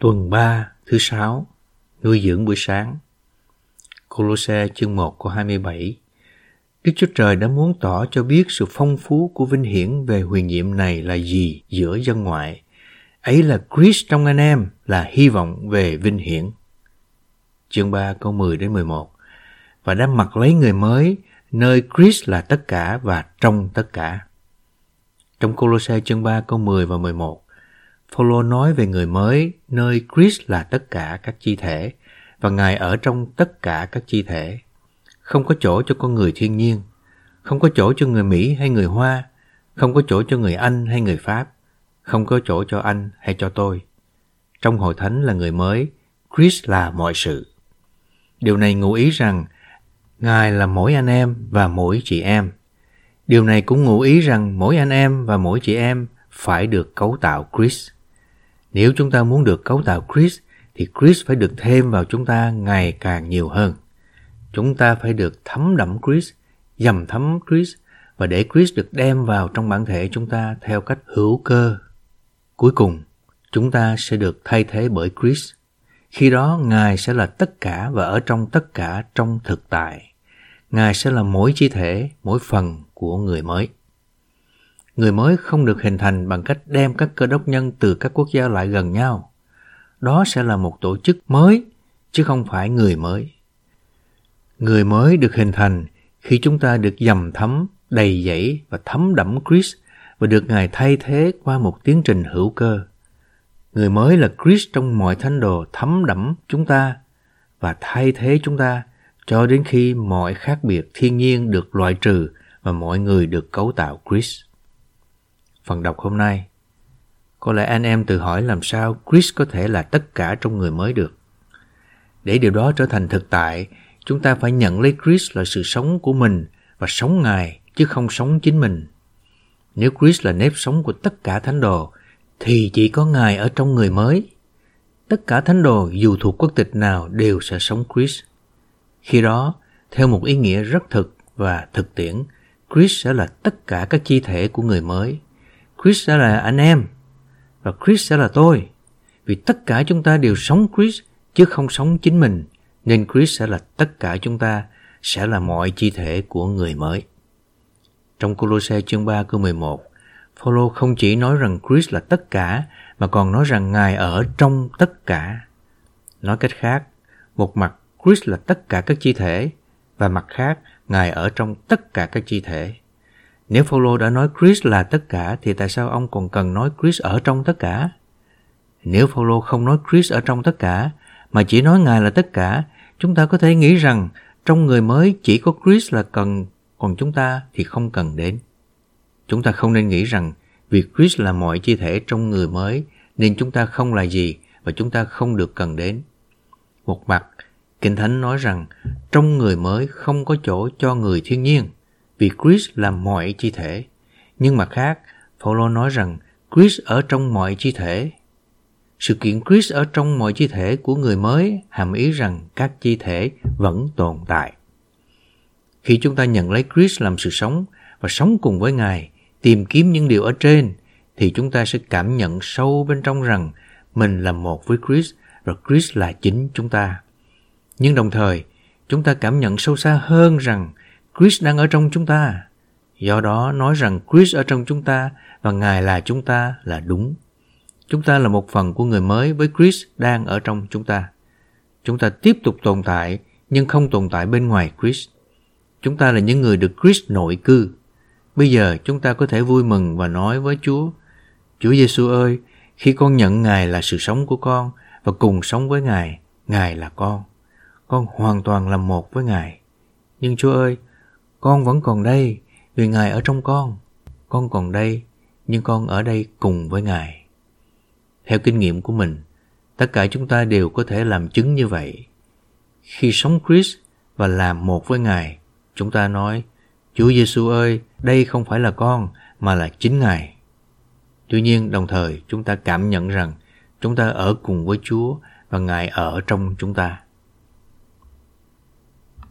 Tuần 3 thứ 6, Nuôi dưỡng buổi sáng Colosse chương 1 câu 27 Đức Chúa Trời đã muốn tỏ cho biết sự phong phú của vinh hiển về huyền nhiệm này là gì giữa dân ngoại. Ấy là Christ trong anh em là hy vọng về vinh hiển. Chương 3 câu 10 đến 11 Và đã mặc lấy người mới nơi Christ là tất cả và trong tất cả. Trong Colosse chương 3 câu 10 và 11 Phaolô nói về người mới nơi Christ là tất cả các chi thể và Ngài ở trong tất cả các chi thể. Không có chỗ cho con người thiên nhiên, không có chỗ cho người Mỹ hay người Hoa, không có chỗ cho người Anh hay người Pháp, không có chỗ cho anh hay cho tôi. Trong hội thánh là người mới, Christ là mọi sự. Điều này ngụ ý rằng Ngài là mỗi anh em và mỗi chị em. Điều này cũng ngụ ý rằng mỗi anh em và mỗi chị em phải được cấu tạo Christ. Nếu chúng ta muốn được cấu tạo Chris, thì Chris phải được thêm vào chúng ta ngày càng nhiều hơn. Chúng ta phải được thấm đẫm Chris, dầm thấm Chris và để Chris được đem vào trong bản thể chúng ta theo cách hữu cơ. Cuối cùng, chúng ta sẽ được thay thế bởi Chris. Khi đó, Ngài sẽ là tất cả và ở trong tất cả trong thực tại. Ngài sẽ là mỗi chi thể, mỗi phần của người mới người mới không được hình thành bằng cách đem các cơ đốc nhân từ các quốc gia lại gần nhau. Đó sẽ là một tổ chức mới, chứ không phải người mới. Người mới được hình thành khi chúng ta được dầm thấm, đầy dẫy và thấm đẫm Chris và được Ngài thay thế qua một tiến trình hữu cơ. Người mới là Chris trong mọi thánh đồ thấm đẫm chúng ta và thay thế chúng ta cho đến khi mọi khác biệt thiên nhiên được loại trừ và mọi người được cấu tạo Chris phần đọc hôm nay. Có lẽ anh em tự hỏi làm sao Chris có thể là tất cả trong người mới được. Để điều đó trở thành thực tại, chúng ta phải nhận lấy Chris là sự sống của mình và sống Ngài chứ không sống chính mình. Nếu Chris là nếp sống của tất cả thánh đồ, thì chỉ có Ngài ở trong người mới. Tất cả thánh đồ dù thuộc quốc tịch nào đều sẽ sống Chris. Khi đó, theo một ý nghĩa rất thực và thực tiễn, Chris sẽ là tất cả các chi thể của người mới. Chris sẽ là anh em và Chris sẽ là tôi. Vì tất cả chúng ta đều sống Chris chứ không sống chính mình, nên Chris sẽ là tất cả chúng ta, sẽ là mọi chi thể của người mới. Trong Colosse chương 3 câu 11, Phaolô không chỉ nói rằng Chris là tất cả mà còn nói rằng Ngài ở trong tất cả. Nói cách khác, một mặt Chris là tất cả các chi thể và mặt khác Ngài ở trong tất cả các chi thể. Nếu Phaolô đã nói Chris là tất cả thì tại sao ông còn cần nói Chris ở trong tất cả? Nếu Phaolô không nói Chris ở trong tất cả mà chỉ nói Ngài là tất cả, chúng ta có thể nghĩ rằng trong người mới chỉ có Chris là cần, còn chúng ta thì không cần đến. Chúng ta không nên nghĩ rằng vì Chris là mọi chi thể trong người mới nên chúng ta không là gì và chúng ta không được cần đến. Một mặt, Kinh Thánh nói rằng trong người mới không có chỗ cho người thiên nhiên vì Chris là mọi chi thể. Nhưng mặt khác, Paulo nói rằng Chris ở trong mọi chi thể. Sự kiện Chris ở trong mọi chi thể của người mới hàm ý rằng các chi thể vẫn tồn tại. Khi chúng ta nhận lấy Chris làm sự sống và sống cùng với Ngài, tìm kiếm những điều ở trên, thì chúng ta sẽ cảm nhận sâu bên trong rằng mình là một với Chris và Chris là chính chúng ta. Nhưng đồng thời, chúng ta cảm nhận sâu xa hơn rằng Chris đang ở trong chúng ta. Do đó nói rằng Chris ở trong chúng ta và Ngài là chúng ta là đúng. Chúng ta là một phần của người mới với Chris đang ở trong chúng ta. Chúng ta tiếp tục tồn tại nhưng không tồn tại bên ngoài Chris. Chúng ta là những người được Chris nội cư. Bây giờ chúng ta có thể vui mừng và nói với Chúa, Chúa Giêsu ơi, khi con nhận Ngài là sự sống của con và cùng sống với Ngài, Ngài là con. Con hoàn toàn là một với Ngài. Nhưng Chúa ơi, con vẫn còn đây vì Ngài ở trong con. Con còn đây nhưng con ở đây cùng với Ngài. Theo kinh nghiệm của mình, tất cả chúng ta đều có thể làm chứng như vậy. Khi sống Chris và làm một với Ngài, chúng ta nói, Chúa Giêsu ơi, đây không phải là con mà là chính Ngài. Tuy nhiên, đồng thời chúng ta cảm nhận rằng chúng ta ở cùng với Chúa và Ngài ở trong chúng ta.